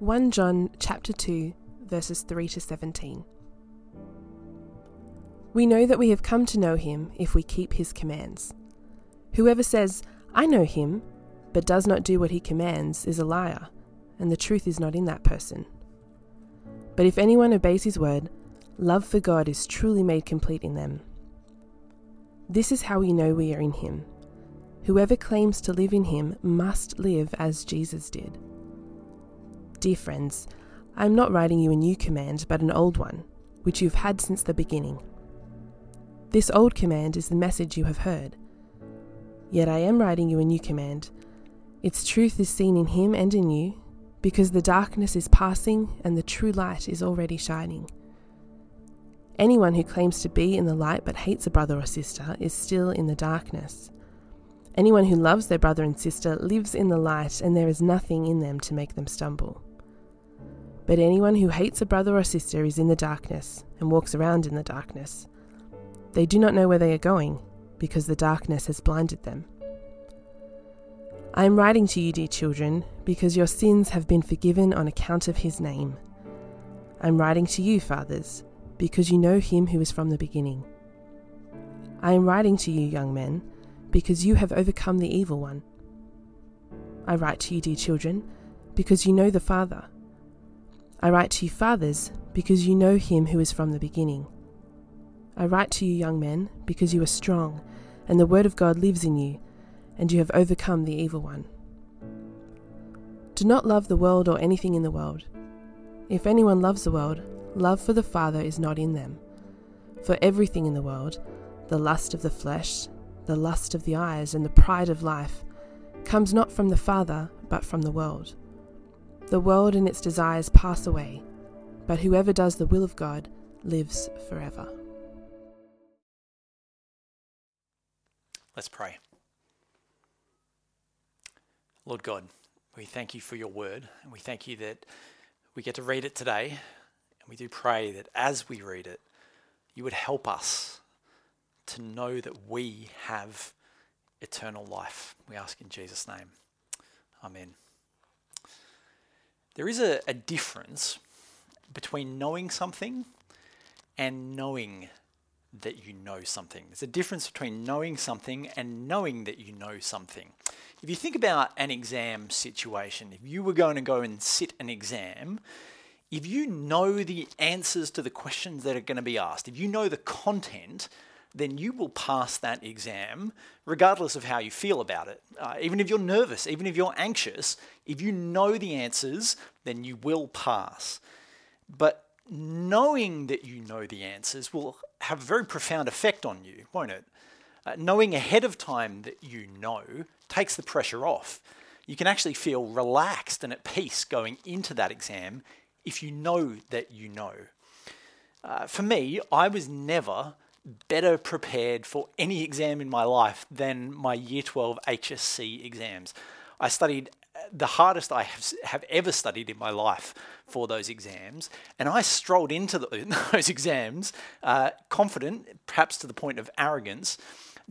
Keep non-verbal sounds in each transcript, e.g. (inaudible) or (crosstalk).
1 John chapter 2 verses 3 to 17. We know that we have come to know him if we keep his commands. Whoever says, I know him, but does not do what he commands is a liar, and the truth is not in that person. But if anyone obeys his word, love for God is truly made complete in them. This is how we know we are in him. Whoever claims to live in him must live as Jesus did. Dear friends, I am not writing you a new command, but an old one, which you have had since the beginning. This old command is the message you have heard. Yet I am writing you a new command. Its truth is seen in him and in you, because the darkness is passing and the true light is already shining. Anyone who claims to be in the light but hates a brother or sister is still in the darkness. Anyone who loves their brother and sister lives in the light, and there is nothing in them to make them stumble. But anyone who hates a brother or sister is in the darkness and walks around in the darkness. They do not know where they are going, because the darkness has blinded them. I am writing to you, dear children, because your sins have been forgiven on account of his name. I am writing to you, fathers, because you know him who is from the beginning. I am writing to you, young men, because you have overcome the evil one. I write to you, dear children, because you know the Father. I write to you, fathers, because you know him who is from the beginning. I write to you, young men, because you are strong, and the word of God lives in you, and you have overcome the evil one. Do not love the world or anything in the world. If anyone loves the world, love for the Father is not in them. For everything in the world, the lust of the flesh, the lust of the eyes, and the pride of life, comes not from the Father, but from the world. The world and its desires pass away, but whoever does the will of God lives forever. Let's pray. Lord God, we thank you for your word, and we thank you that we get to read it today. And we do pray that as we read it, you would help us to know that we have eternal life. We ask in Jesus' name. Amen. There is a, a difference between knowing something and knowing that you know something. There's a difference between knowing something and knowing that you know something. If you think about an exam situation, if you were going to go and sit an exam, if you know the answers to the questions that are going to be asked, if you know the content, then you will pass that exam regardless of how you feel about it. Uh, even if you're nervous, even if you're anxious, if you know the answers, then you will pass. But knowing that you know the answers will have a very profound effect on you, won't it? Uh, knowing ahead of time that you know takes the pressure off. You can actually feel relaxed and at peace going into that exam if you know that you know. Uh, for me, I was never better prepared for any exam in my life than my Year 12 HSC exams. I studied the hardest I have, have ever studied in my life for those exams, and I strolled into the, (laughs) those exams uh, confident, perhaps to the point of arrogance,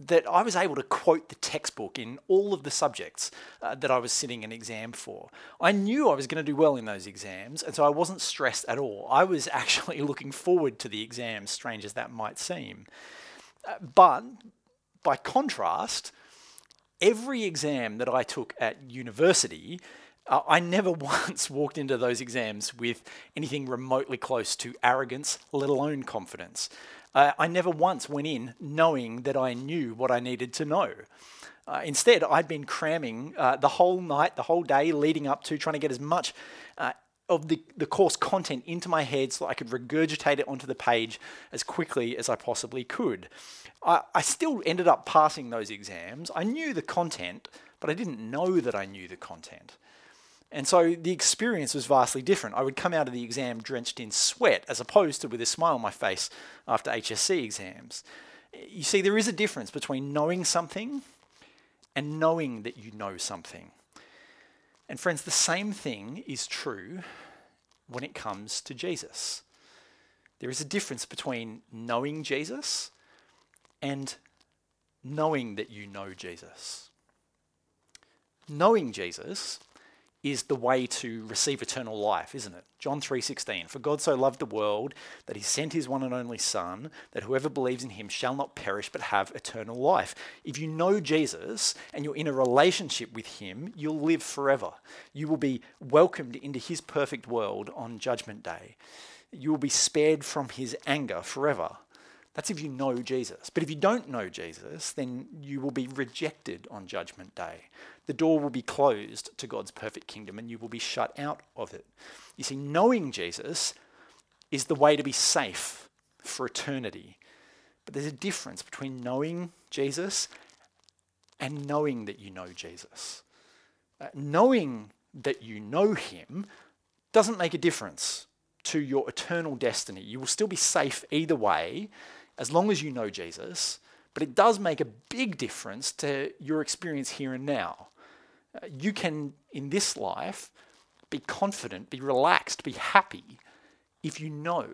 that I was able to quote the textbook in all of the subjects uh, that I was sitting an exam for. I knew I was going to do well in those exams, and so I wasn't stressed at all. I was (laughs) actually looking forward to the exams, strange as that might seem. Uh, but by contrast, every exam that I took at university, uh, I never (laughs) once walked into those exams with anything remotely close to arrogance, let alone confidence. Uh, I never once went in knowing that I knew what I needed to know. Uh, instead, I'd been cramming uh, the whole night, the whole day leading up to trying to get as much uh, of the, the course content into my head so I could regurgitate it onto the page as quickly as I possibly could. I, I still ended up passing those exams. I knew the content, but I didn't know that I knew the content. And so the experience was vastly different. I would come out of the exam drenched in sweat as opposed to with a smile on my face after HSC exams. You see, there is a difference between knowing something and knowing that you know something. And friends, the same thing is true when it comes to Jesus. There is a difference between knowing Jesus and knowing that you know Jesus. Knowing Jesus is the way to receive eternal life, isn't it? John 3:16 For God so loved the world that he sent his one and only son that whoever believes in him shall not perish but have eternal life. If you know Jesus and you're in a relationship with him, you'll live forever. You will be welcomed into his perfect world on judgment day. You will be spared from his anger forever. That's if you know Jesus. But if you don't know Jesus, then you will be rejected on Judgment Day. The door will be closed to God's perfect kingdom and you will be shut out of it. You see, knowing Jesus is the way to be safe for eternity. But there's a difference between knowing Jesus and knowing that you know Jesus. Uh, knowing that you know him doesn't make a difference to your eternal destiny. You will still be safe either way as long as you know Jesus, but it does make a big difference to your experience here and now. Uh, you can, in this life, be confident, be relaxed, be happy if you know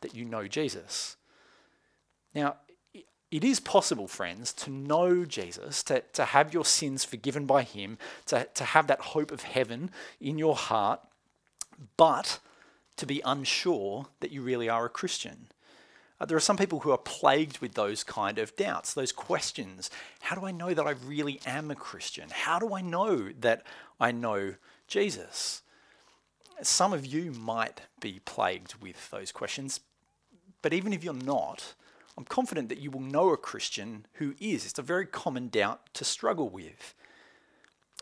that you know Jesus. Now, it is possible, friends, to know Jesus, to, to have your sins forgiven by Him, to, to have that hope of heaven in your heart, but to be unsure that you really are a Christian. Uh, there are some people who are plagued with those kind of doubts, those questions. How do I know that I really am a Christian? How do I know that I know Jesus? Some of you might be plagued with those questions, but even if you're not, I'm confident that you will know a Christian who is. It's a very common doubt to struggle with.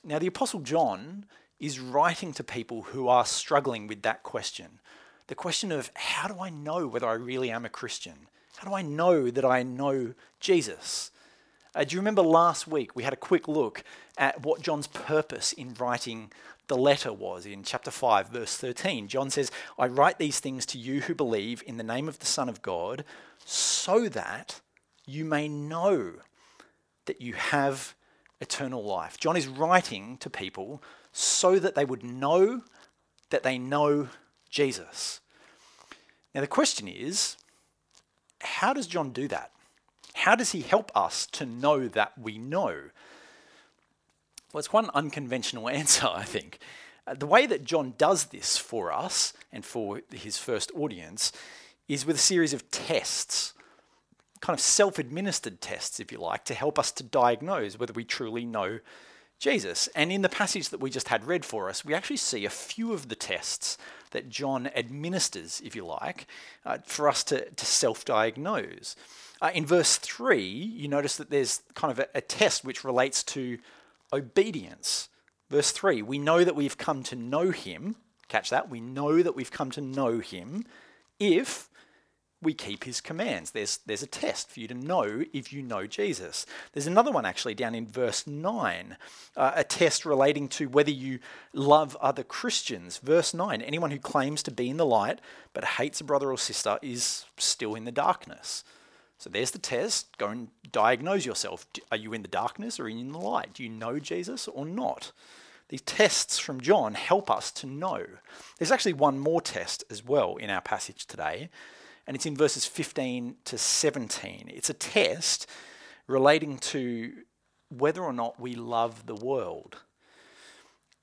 Now, the Apostle John is writing to people who are struggling with that question the question of how do I know whether I really am a Christian? How do I know that I know Jesus? Uh, do you remember last week we had a quick look at what John's purpose in writing the letter was in chapter 5, verse 13? John says, I write these things to you who believe in the name of the Son of God, so that you may know that you have eternal life. John is writing to people so that they would know that they know Jesus. Now, the question is how does John do that? How does he help us to know that we know? Well, it's quite an unconventional (laughs) answer, I think. Uh, the way that John does this for us and for his first audience is with a series of tests, kind of self administered tests, if you like, to help us to diagnose whether we truly know Jesus. And in the passage that we just had read for us, we actually see a few of the tests that John administers, if you like, uh, for us to, to self diagnose. Uh, in verse 3, you notice that there's kind of a, a test which relates to obedience. Verse 3 we know that we've come to know him. Catch that? We know that we've come to know him if we keep his commands. There's, there's a test for you to know if you know Jesus. There's another one actually down in verse 9, uh, a test relating to whether you love other Christians. Verse 9 anyone who claims to be in the light but hates a brother or sister is still in the darkness. So there's the test. Go and diagnose yourself. Are you in the darkness or in the light? Do you know Jesus or not? These tests from John help us to know. There's actually one more test as well in our passage today and it's in verses 15 to 17. It's a test relating to whether or not we love the world.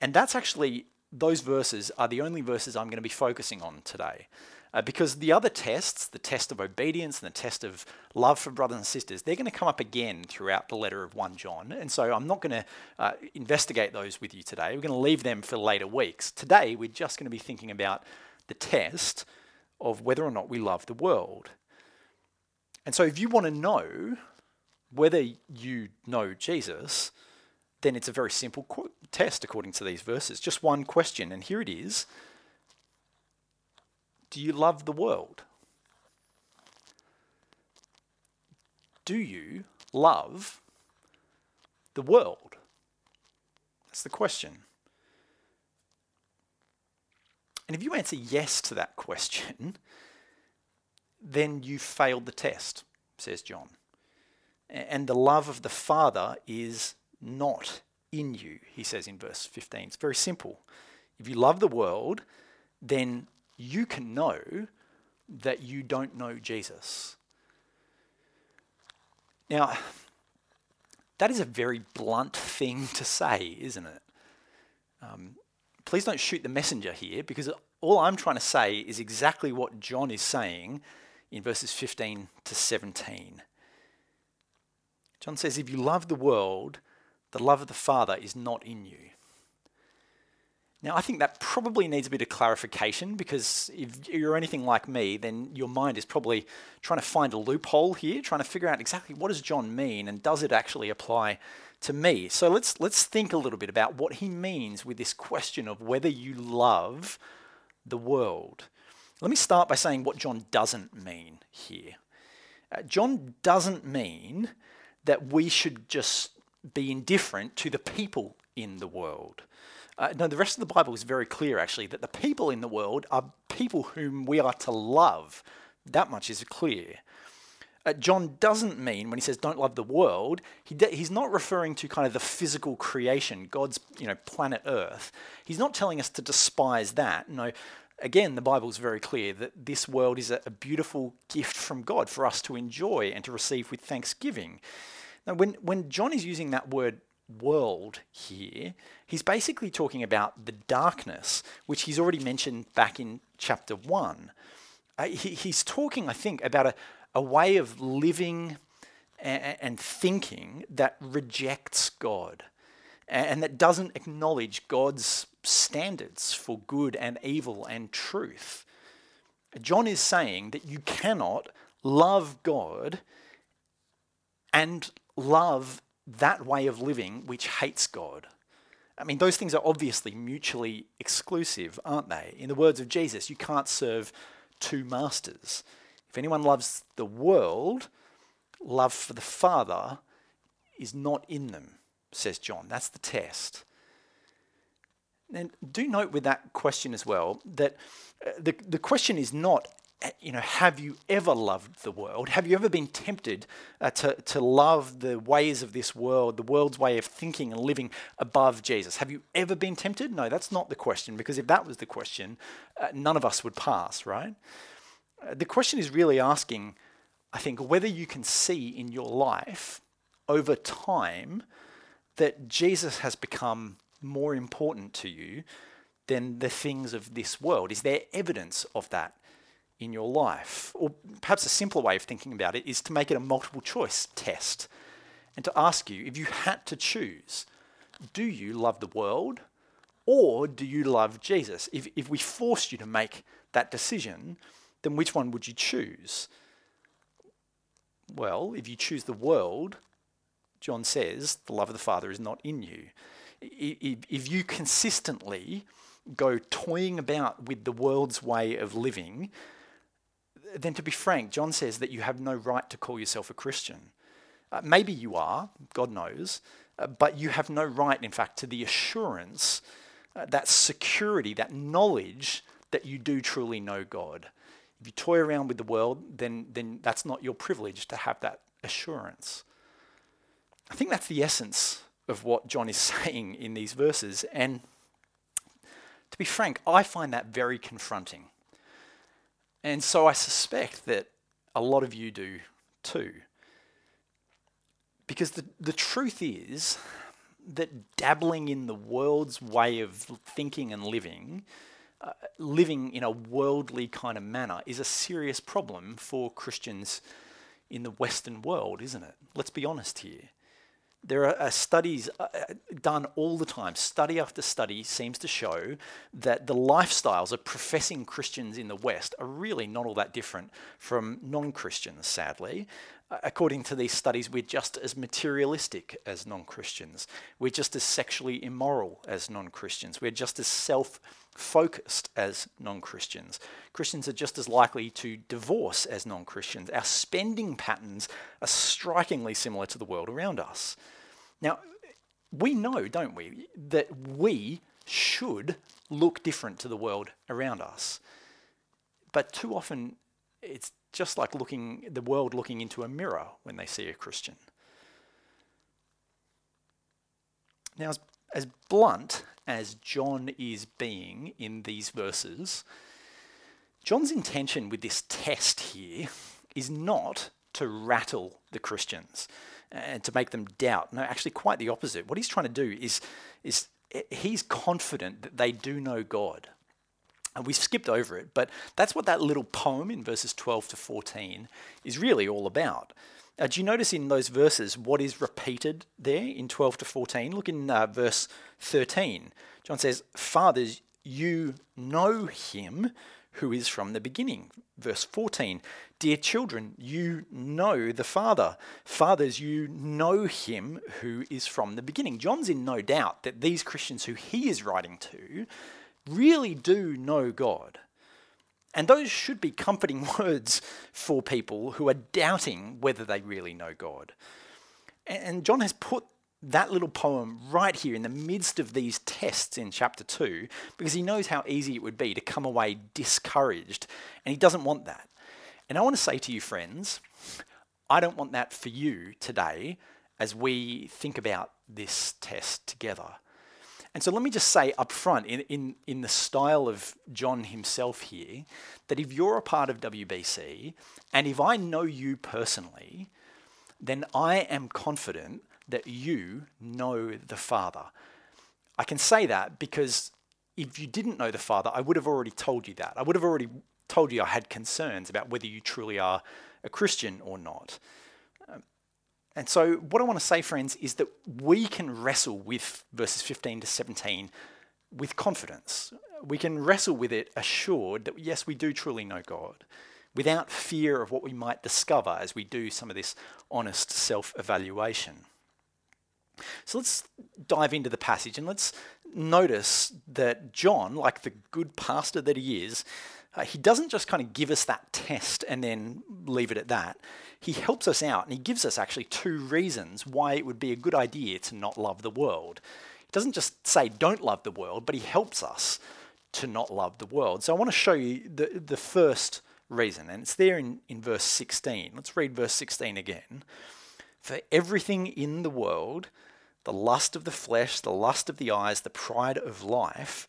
And that's actually, those verses are the only verses I'm going to be focusing on today. Uh, because the other tests, the test of obedience and the test of love for brothers and sisters, they're going to come up again throughout the letter of 1 John. And so I'm not going to uh, investigate those with you today. We're going to leave them for later weeks. Today, we're just going to be thinking about the test of whether or not we love the world. And so, if you want to know whether you know Jesus, then it's a very simple qu- test according to these verses. Just one question, and here it is Do you love the world? Do you love the world? That's the question. And if you answer yes to that question, (laughs) then you failed the test, says John. And the love of the Father is not in you, he says in verse 15. It's very simple. If you love the world, then you can know that you don't know Jesus. Now, that is a very blunt thing to say, isn't it? Um, please don't shoot the messenger here because all I'm trying to say is exactly what John is saying in verses 15 to 17. John says, If you love the world, the love of the Father is not in you. Now, I think that probably needs a bit of clarification because if you're anything like me, then your mind is probably trying to find a loophole here, trying to figure out exactly what does John mean and does it actually apply to me. So let's let's think a little bit about what he means with this question of whether you love the world. Let me start by saying what John doesn't mean here. Uh, John doesn't mean that we should just be indifferent to the people in the world. Uh, no, the rest of the Bible is very clear, actually, that the people in the world are people whom we are to love. That much is clear. Uh, John doesn't mean when he says don't love the world, he de- he's not referring to kind of the physical creation, God's you know planet Earth. He's not telling us to despise that. No, again, the Bible is very clear that this world is a, a beautiful gift from God for us to enjoy and to receive with thanksgiving. Now, when when John is using that word world here, he's basically talking about the darkness, which he's already mentioned back in chapter 1. Uh, he, he's talking, I think, about a, a way of living and, and thinking that rejects God and, and that doesn't acknowledge God's standards for good and evil and truth. John is saying that you cannot love God and love that way of living which hates God. I mean, those things are obviously mutually exclusive, aren't they? In the words of Jesus, you can't serve two masters. If anyone loves the world, love for the Father is not in them, says John. That's the test. And do note with that question as well that uh, the, the question is not you know, have you ever loved the world? Have you ever been tempted uh, to, to love the ways of this world, the world's way of thinking and living above Jesus? Have you ever been tempted? No, that's not the question, because if that was the question, uh, none of us would pass, right? Uh, the question is really asking, I think, whether you can see in your life over time that Jesus has become more important to you than the things of this world. Is there evidence of that? In your life. Or perhaps a simpler way of thinking about it is to make it a multiple choice test and to ask you if you had to choose, do you love the world or do you love Jesus? If, if we forced you to make that decision, then which one would you choose? Well, if you choose the world, John says the love of the Father is not in you. If, if you consistently go toying about with the world's way of living, then to be frank, John says that you have no right to call yourself a Christian. Uh, maybe you are, God knows, uh, but you have no right, in fact, to the assurance, uh, that security, that knowledge that you do truly know God. If you toy around with the world, then, then that's not your privilege to have that assurance. I think that's the essence of what John is (laughs) saying in these verses. And to be frank, I find that very confronting. And so I suspect that a lot of you do too. Because the, the truth is that dabbling in the world's way of thinking and living, uh, living in a worldly kind of manner, is a serious problem for Christians in the Western world, isn't it? Let's be honest here. There are uh, studies uh, uh, done all the time. Study after study seems to show that the lifestyles of professing Christians in the West are really not all that different from non Christians, sadly. According to these studies, we're just as materialistic as non Christians. We're just as sexually immoral as non Christians. We're just as self focused as non Christians. Christians are just as likely to divorce as non Christians. Our spending patterns are strikingly similar to the world around us. Now, we know, don't we, that we should look different to the world around us. But too often, it's just like looking the world looking into a mirror when they see a Christian. Now, as, as blunt as John is being in these verses, John's intention with this test here is not to rattle the Christians and to make them doubt. No, actually, quite the opposite. What he's trying to do is, is he's confident that they do know God. And we skipped over it, but that's what that little poem in verses 12 to 14 is really all about. Uh, do you notice in those verses what is repeated there in 12 to 14? Look in uh, verse 13. John says, Fathers, you know him who is from the beginning. Verse 14, Dear children, you know the Father. Fathers, you know him who is from the beginning. John's in no doubt that these Christians who he is writing to really do know God. And those should be comforting (laughs) words for people who are doubting whether they really know God. And John has put that little poem right here in the midst of these tests in chapter 2 because he knows how easy it would be to come away discouraged, and he doesn't want that. And I want to say to you, friends, I don't want that for you today as we think about this test together. And so let me just say up front, in, in, in the style of John himself here, that if you're a part of WBC, and if I know you personally, then I am confident that you know the Father. I can say that because if you didn't know the Father, I would have already told you that. I would have already told you I had concerns about whether you truly are a Christian or not. And so, what I want to say, friends, is that we can wrestle with verses 15 to 17 with confidence. We can wrestle with it assured that, yes, we do truly know God, without fear of what we might discover as we do some of this honest self evaluation. So let's dive into the passage and let's notice that John, like the good pastor that he is, uh, he doesn't just kind of give us that test and then leave it at that. He helps us out and he gives us actually two reasons why it would be a good idea to not love the world. He doesn't just say don't love the world, but he helps us to not love the world. So I want to show you the, the first reason, and it's there in, in verse 16. Let's read verse 16 again. For everything in the world, the lust of the flesh, the lust of the eyes, the pride of life,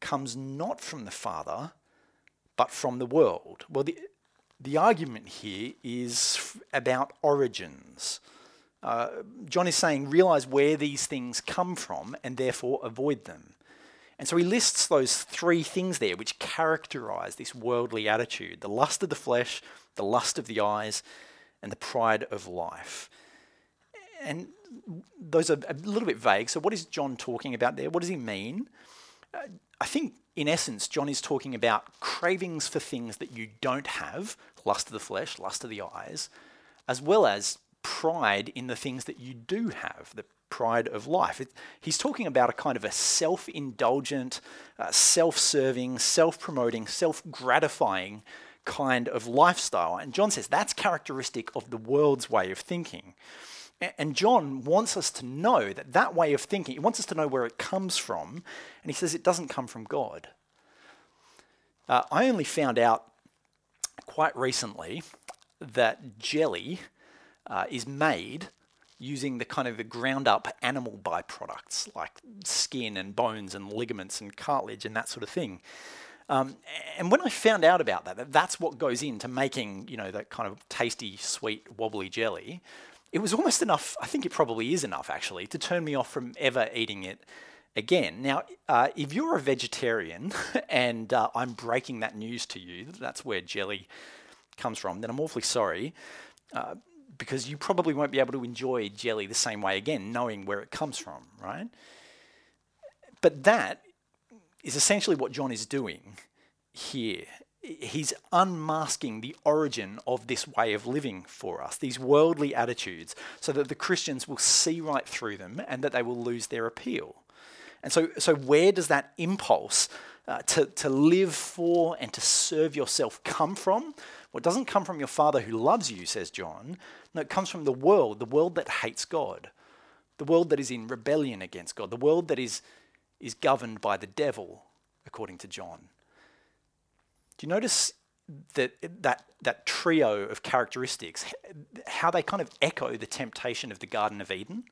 comes not from the Father, but from the world. Well, the, the argument here is about origins. Uh, John is saying, realize where these things come from and therefore avoid them. And so he lists those three things there which characterize this worldly attitude the lust of the flesh, the lust of the eyes, and the pride of life. And those are a little bit vague. So, what is John talking about there? What does he mean? Uh, I think, in essence, John is talking about cravings for things that you don't have lust of the flesh, lust of the eyes, as well as pride in the things that you do have, the pride of life. It, he's talking about a kind of a self indulgent, uh, self serving, self promoting, self gratifying kind of lifestyle. And John says that's characteristic of the world's way of thinking. And John wants us to know that that way of thinking, he wants us to know where it comes from, and he says it doesn't come from God. Uh, I only found out quite recently that jelly uh, is made using the kind of the ground up animal byproducts like skin and bones and ligaments and cartilage and that sort of thing. Um, and when I found out about that, that that's what goes into making, you know, that kind of tasty, sweet, wobbly jelly, it was almost enough, I think it probably is enough actually, to turn me off from ever eating it again. Now, uh, if you're a vegetarian (laughs) and uh, I'm breaking that news to you, that's where jelly comes from, then I'm awfully sorry. Uh, because you probably won't be able to enjoy jelly the same way again, knowing where it comes from, right? But that is essentially what John is doing here he's unmasking the origin of this way of living for us, these worldly attitudes, so that the Christians will see right through them and that they will lose their appeal. And so, so where does that impulse uh, to, to live for and to serve yourself come from? Well, it doesn't come from your Father who loves you, says John. No, it comes from the world, the world that hates God, the world that is in rebellion against God, the world that is, is governed by the devil, according to John. Do you notice that that that trio of characteristics, how they kind of echo the temptation of the Garden of Eden?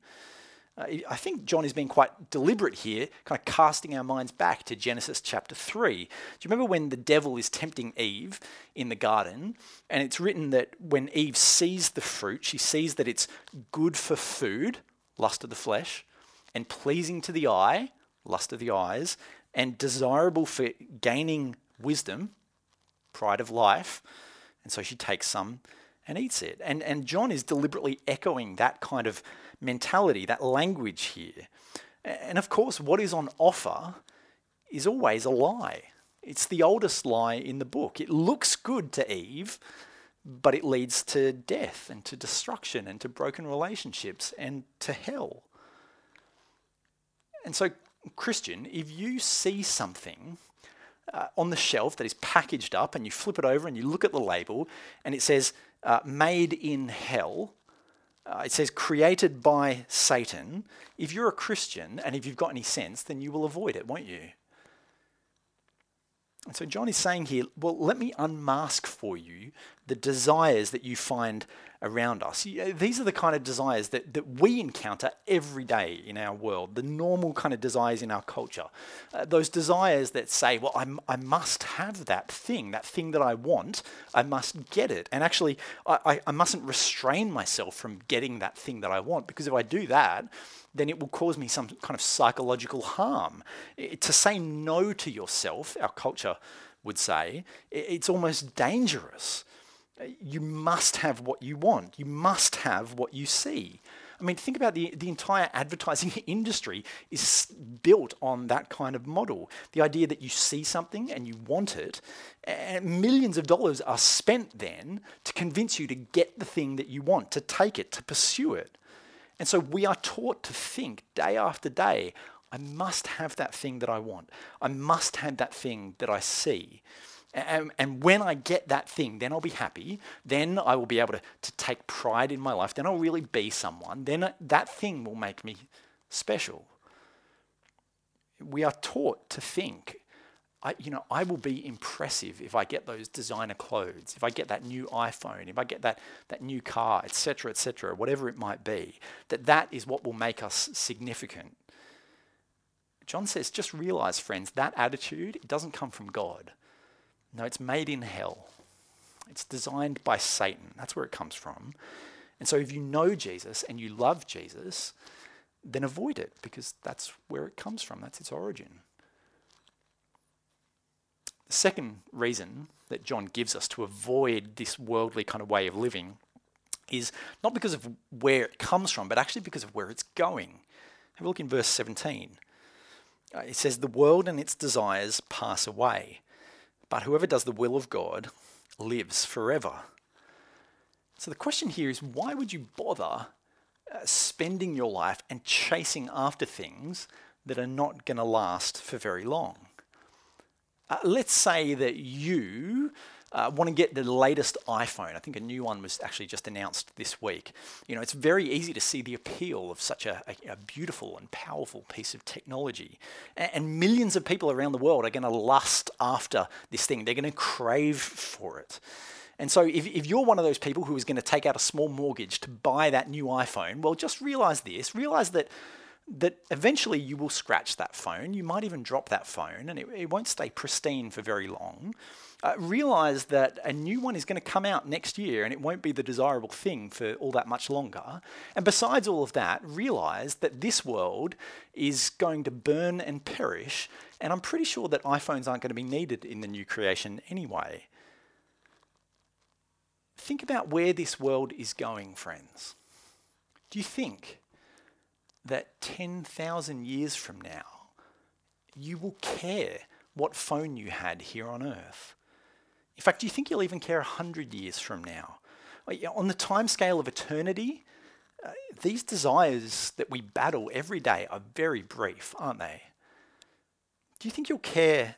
Uh, I think John is being quite deliberate here, kind of casting our minds back to Genesis chapter 3. Do you remember when the devil is tempting Eve in the garden? And it's written that when Eve sees the fruit, she sees that it's good for food, lust of the flesh, and pleasing to the eye, lust of the eyes, and desirable for gaining wisdom, pride of life. And so she takes some and eats it. And, and John is deliberately echoing that kind of mentality, that language here. And of course, what is on offer is always a lie. It's the oldest lie in the book. It looks good to Eve, but it leads to death and to destruction and to broken relationships and to hell. And so, Christian, if you see something uh, on the shelf that is packaged up and you flip it over and you look at the label and it says uh, made in hell, uh, it says created by Satan. If you're a Christian and if you've got any sense, then you will avoid it, won't you? And so John is saying here, well, let me unmask for you the desires that you find around us. These are the kind of desires that, that we encounter every day in our world, the normal kind of desires in our culture. Uh, those desires that say, well, I'm, I must have that thing, that thing that I want, I must get it. And actually, I, I, I mustn't restrain myself from getting that thing that I want, because if I do that, then it will cause me some kind of psychological harm. It, to say no to yourself, our culture would say, it, it's almost dangerous you must have what you want. You must have what you see. I mean, think about the, the entire advertising (laughs) industry is built on that kind of model. The idea that you see something and you want it, and millions of dollars are spent then to convince you to get the thing that you want, to take it, to pursue it. And so we are taught to think day after day I must have that thing that I want, I must have that thing that I see. And, and, when I get that thing, then I'll be happy. Then I will be able to, to take pride in my life. Then I'll really be someone. Then uh, that thing will make me special. We are taught to think, I, you know, I will be impressive if I get those designer clothes, if I get that new iPhone, if I get that, that new car, etc., etc., whatever it might be, that that is what will make us significant. John says, just realize, friends, that attitude, it doesn't come from God. No, it's made in hell. It's designed by Satan. That's where it comes from. And so if you know Jesus and you love Jesus, then avoid it because that's where it comes from. That's its origin. The second reason that John gives us to avoid this worldly kind of way of living is not because of where it comes from, but actually because of where it's going. Have a look in verse 17. Uh, it says, The world and its desires pass away, but whoever does the will of God lives forever. So the question here is why would you bother uh, spending your life and chasing after things that are not going to last for very long? Uh, let's say that you uh, want to get the latest iPhone. I think a new one was actually just announced this week. You know, it's very easy to see the appeal of such a, a, a beautiful and powerful piece of technology. And, and millions of people around the world are going to lust after this thing, they're going to crave for it. And so, if, if you're one of those people who is going to take out a small mortgage to buy that new iPhone, well, just realize this realize that that eventually you will scratch that phone. You might even drop that phone and it, it won't stay pristine for very long. Uh, realize that a new one is going to come out next year and it won't be the desirable thing for all that much longer. And besides all of that, realize that this world is going to burn and perish. And I'm pretty sure that iPhones aren't going to be needed in the new creation anyway. Think about where this world is going, friends. Do you think that 10,000 years from now, you will care what phone you had here on Earth. In fact, do you think you'll even care 100 years from now? On the time scale of eternity, uh, these desires that we battle every day are very brief, aren't they? Do you think you'll care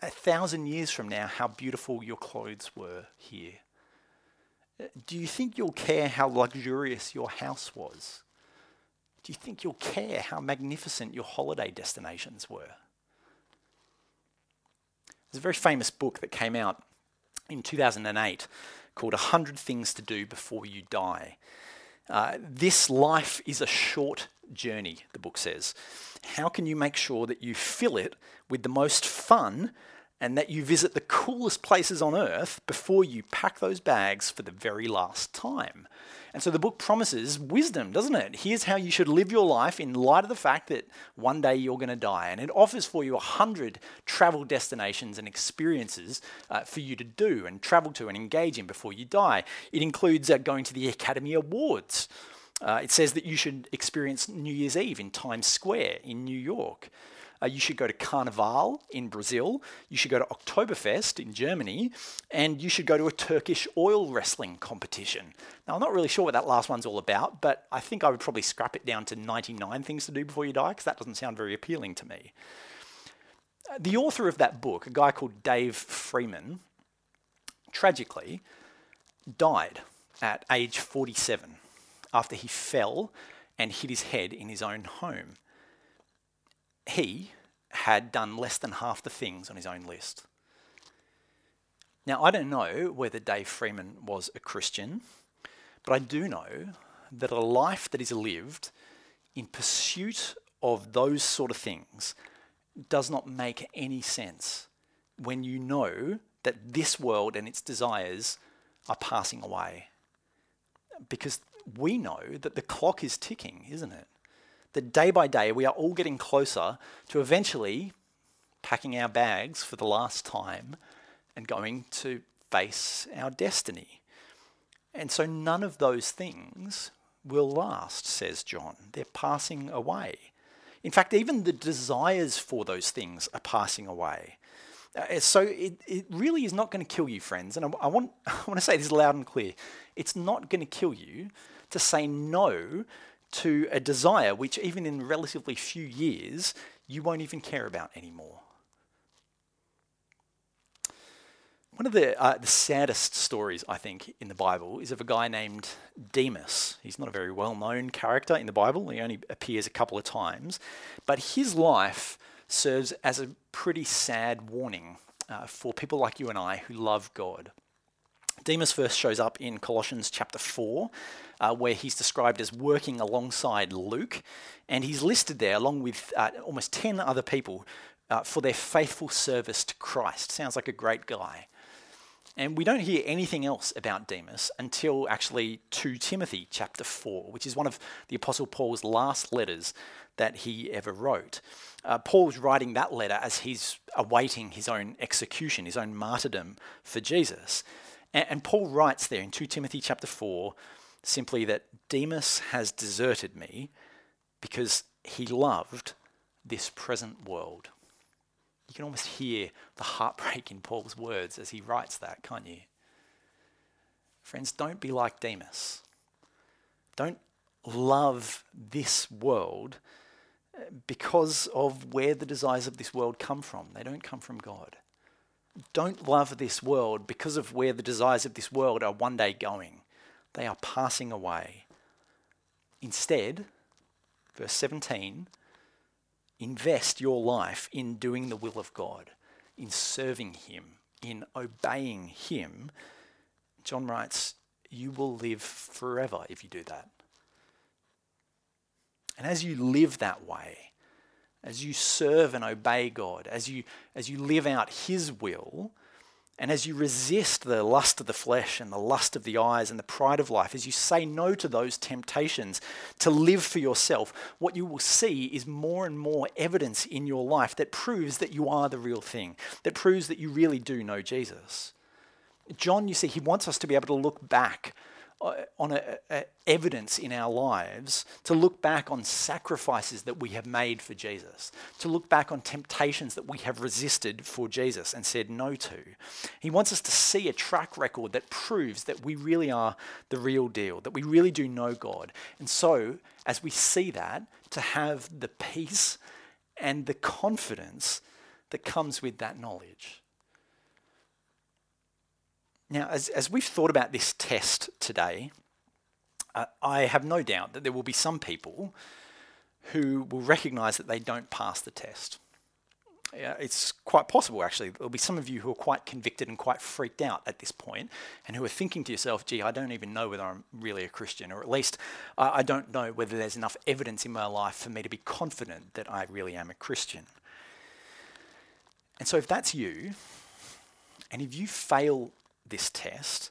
a thousand years from now how beautiful your clothes were here? Uh, do you think you'll care how luxurious your house was? Do you think you'll care how magnificent your holiday destinations were? There's a very famous book that came out in 2008 called 100 Things to Do Before You Die. Uh, this life is a short journey, the book says. How can you make sure that you fill it with the most fun and that you visit the coolest places on earth before you pack those bags for the very last time. And so the book promises wisdom, doesn't it? Here's how you should live your life in light of the fact that one day you're going to die. And it offers for you a hundred travel destinations and experiences uh, for you to do and travel to and engage in before you die. It includes uh, going to the Academy Awards. Uh, it says that you should experience New Year's Eve in Times Square in New York. Uh, you should go to Carnival in Brazil. You should go to Oktoberfest in Germany. And you should go to a Turkish oil wrestling competition. Now, I'm not really sure what that last one's all about, but I think I would probably scrap it down to 99 things to do before you die, because that doesn't sound very appealing to me. Uh, the author of that book, a guy called Dave Freeman, tragically died at age 47 after he fell and hit his head in his own home he had done less than half the things on his own list. Now, I don't know whether Dave Freeman was a Christian, but I do know that a life that is lived in pursuit of those sort of things does not make any sense when you know that this world and its desires are passing away. Because we know that the clock is ticking, isn't it? That day by day we are all getting closer to eventually packing our bags for the last time and going to face our destiny. And so none of those things will last, says John. They're passing away. In fact, even the desires for those things are passing away. Uh, so it, it really is not going to kill you, friends. And I, I, want, (laughs) I want to say this loud and clear. It's not going to kill you to say no to a desire which, even in relatively few years, you won't even care about anymore. One of the, uh, the saddest stories, I think, in the Bible is of a guy named Demas. He's not a very well known character in the Bible, he only appears a couple of times, but his life serves as a pretty sad warning uh, for people like you and I who love God. Demas first shows up in Colossians chapter 4, uh, where he's described as working alongside Luke, and he's listed there along with uh, almost 10 other people uh, for their faithful service to Christ. Sounds like a great guy. And we don't hear anything else about Demas until actually 2 Timothy chapter 4, which is one of the Apostle Paul's last letters that he ever wrote. Uh, Paul's writing that letter as he's awaiting his own execution, his own martyrdom for Jesus. And, and Paul writes there in 2 Timothy chapter 4 simply that Demas has deserted me because he loved this present world. You can almost hear the heartbreak in Paul's words as he writes that, can't you? Friends, don't be like Demas. Don't love this world because of where the desires of this world come from. They don't come from God don't love this world because of where the desires of this world are one day going. They are passing away. Instead, verse 17, invest your life in doing the will of God, in serving Him, in obeying Him. John writes, You will live forever if you do that. And as you live that way, as you serve and obey God, as you, as you live out His will, and as you resist the lust of the flesh and the lust of the eyes and the pride of life, as you say no to those temptations to live for yourself, what you will see is more and more evidence in your life that proves that you are the real thing, that proves that you really do know Jesus. John, you see, he wants us to be able to look back on a, a evidence in our lives to look back on sacrifices that we have made for Jesus, to look back on temptations that we have resisted for Jesus and said no to. He wants us to see a track record that proves that we really are the real deal, that we really do know God. And so, as we see that, to have the peace and the confidence that comes with that knowledge. Now, as, as we've thought about this test today, uh, I have no doubt that there will be some people who will recognize that they don't pass the test. Yeah, it's quite possible, actually. There'll be some of you who are quite convicted and quite freaked out at this point, and who are thinking to yourself, gee, I don't even know whether I'm really a Christian, or at least I don't know whether there's enough evidence in my life for me to be confident that I really am a Christian. And so, if that's you, and if you fail this test,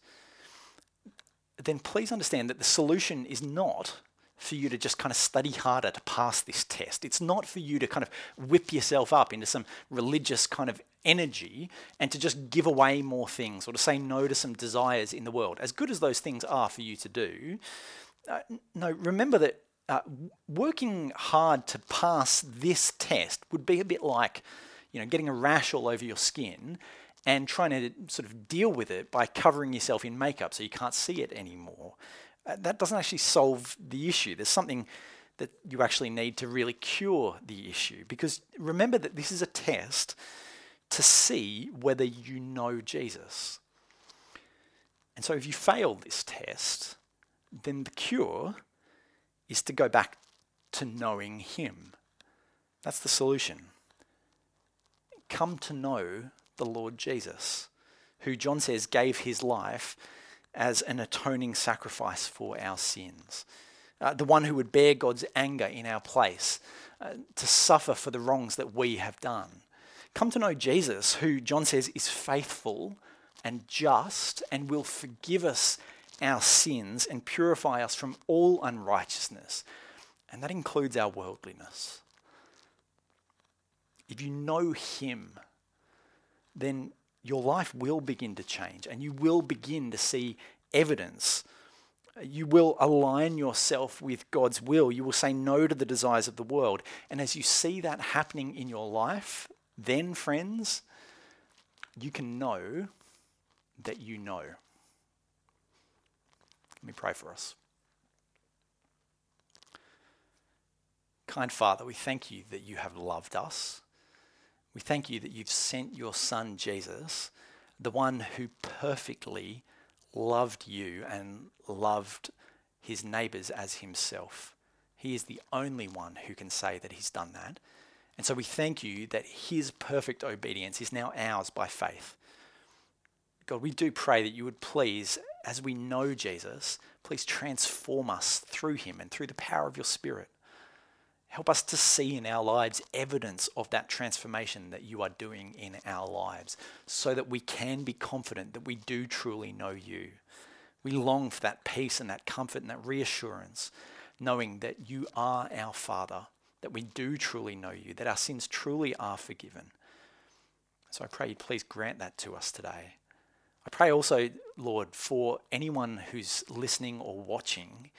then please understand that the solution is not for you to just kind of study harder to pass this test. It's not for you to kind of whip yourself up into some religious kind of energy and to just give away more things or to say no to some desires in the world. As good as those things are for you to do, uh, no, remember that uh, working hard to pass this test would be a bit like, you know, getting a rash all over your skin and trying to sort of deal with it by covering yourself in makeup so you can't see it anymore. Uh, that doesn't actually solve the issue. There's something that you actually need to really cure the issue because remember that this is a test to see whether you know Jesus. And so if you fail this test, then the cure is to go back to knowing Him. That's the solution. Come to know the Lord Jesus, who John says gave his life as an atoning sacrifice for our sins. Uh, the one who would bear God's anger in our place, uh, to suffer for the wrongs that we have done. Come to know Jesus, who John says is faithful and just and will forgive us our sins and purify us from all unrighteousness. And that includes our worldliness. If you know Him, then your life will begin to change and you will begin to see evidence. You will align yourself with God's will. You will say no to the desires of the world. And as you see that happening in your life, then, friends, you can know that you know. Let me pray for us. Kind Father, we thank you that you have loved us. We thank you that you've sent your Son Jesus, the one who perfectly loved you and loved his neighbors as himself. He is the only one who can say that he's done that. And so we thank you that his perfect obedience is now ours by faith. God, we do pray that you would please, as we know Jesus, please transform us through him and through the power of your Spirit. Help us to see in our lives evidence of that transformation that you are doing in our lives so that we can be confident that we do truly know you. We long for that peace and that comfort and that reassurance, knowing that you are our Father, that we do truly know you, that our sins truly are forgiven. So I pray you please grant that to us today. I pray also, Lord, for anyone who's listening or watching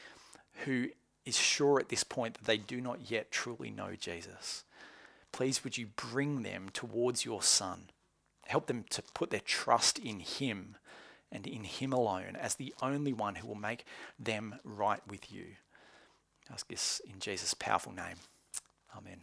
who is sure at this point that they do not yet truly know Jesus, please would you bring them towards your Son? Help them to put their trust in Him and in Him alone as the only one who will make them right with you. I ask this in Jesus' powerful name. Amen.